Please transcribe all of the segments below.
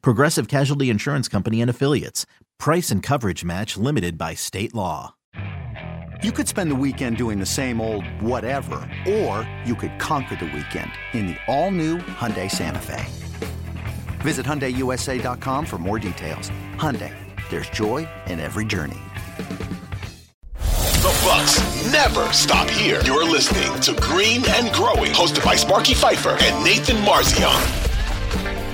Progressive Casualty Insurance Company and Affiliates. Price and coverage match limited by state law. You could spend the weekend doing the same old whatever, or you could conquer the weekend in the all-new Hyundai Santa Fe. Visit HyundaiUSA.com for more details. Hyundai, there's joy in every journey. The Bucks never stop here. You're listening to Green and Growing, hosted by Sparky Fifer and Nathan Marzion.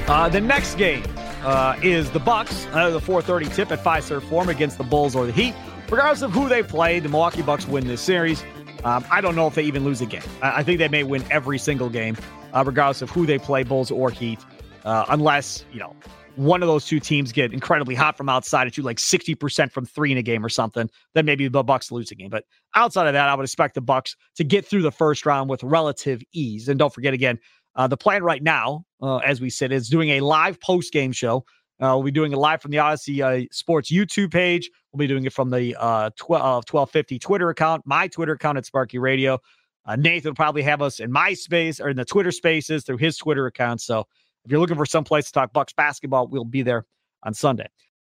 Uh, the next game uh, is the Bucks. Uh, the 4:30 tip at Fiserv Forum against the Bulls or the Heat. Regardless of who they play, the Milwaukee Bucks win this series. Um, I don't know if they even lose a game. I, I think they may win every single game, uh, regardless of who they play, Bulls or Heat, uh, unless you know one of those two teams get incredibly hot from outside and shoot like 60% from three in a game or something, then maybe the Bucks lose a game. But outside of that, I would expect the Bucks to get through the first round with relative ease. And don't forget again, uh, the plan right now, uh, as we said, is doing a live post game show. Uh, we'll be doing it live from the Audacy uh, Sports YouTube page. We'll be doing it from the uh, 12, 1250 Twitter account, my Twitter account at Sparky Radio. Uh, Nathan will probably have us in my space or in the Twitter spaces through his Twitter account. So if you're looking for some place to talk Bucks basketball, we'll be there on Sunday.